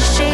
she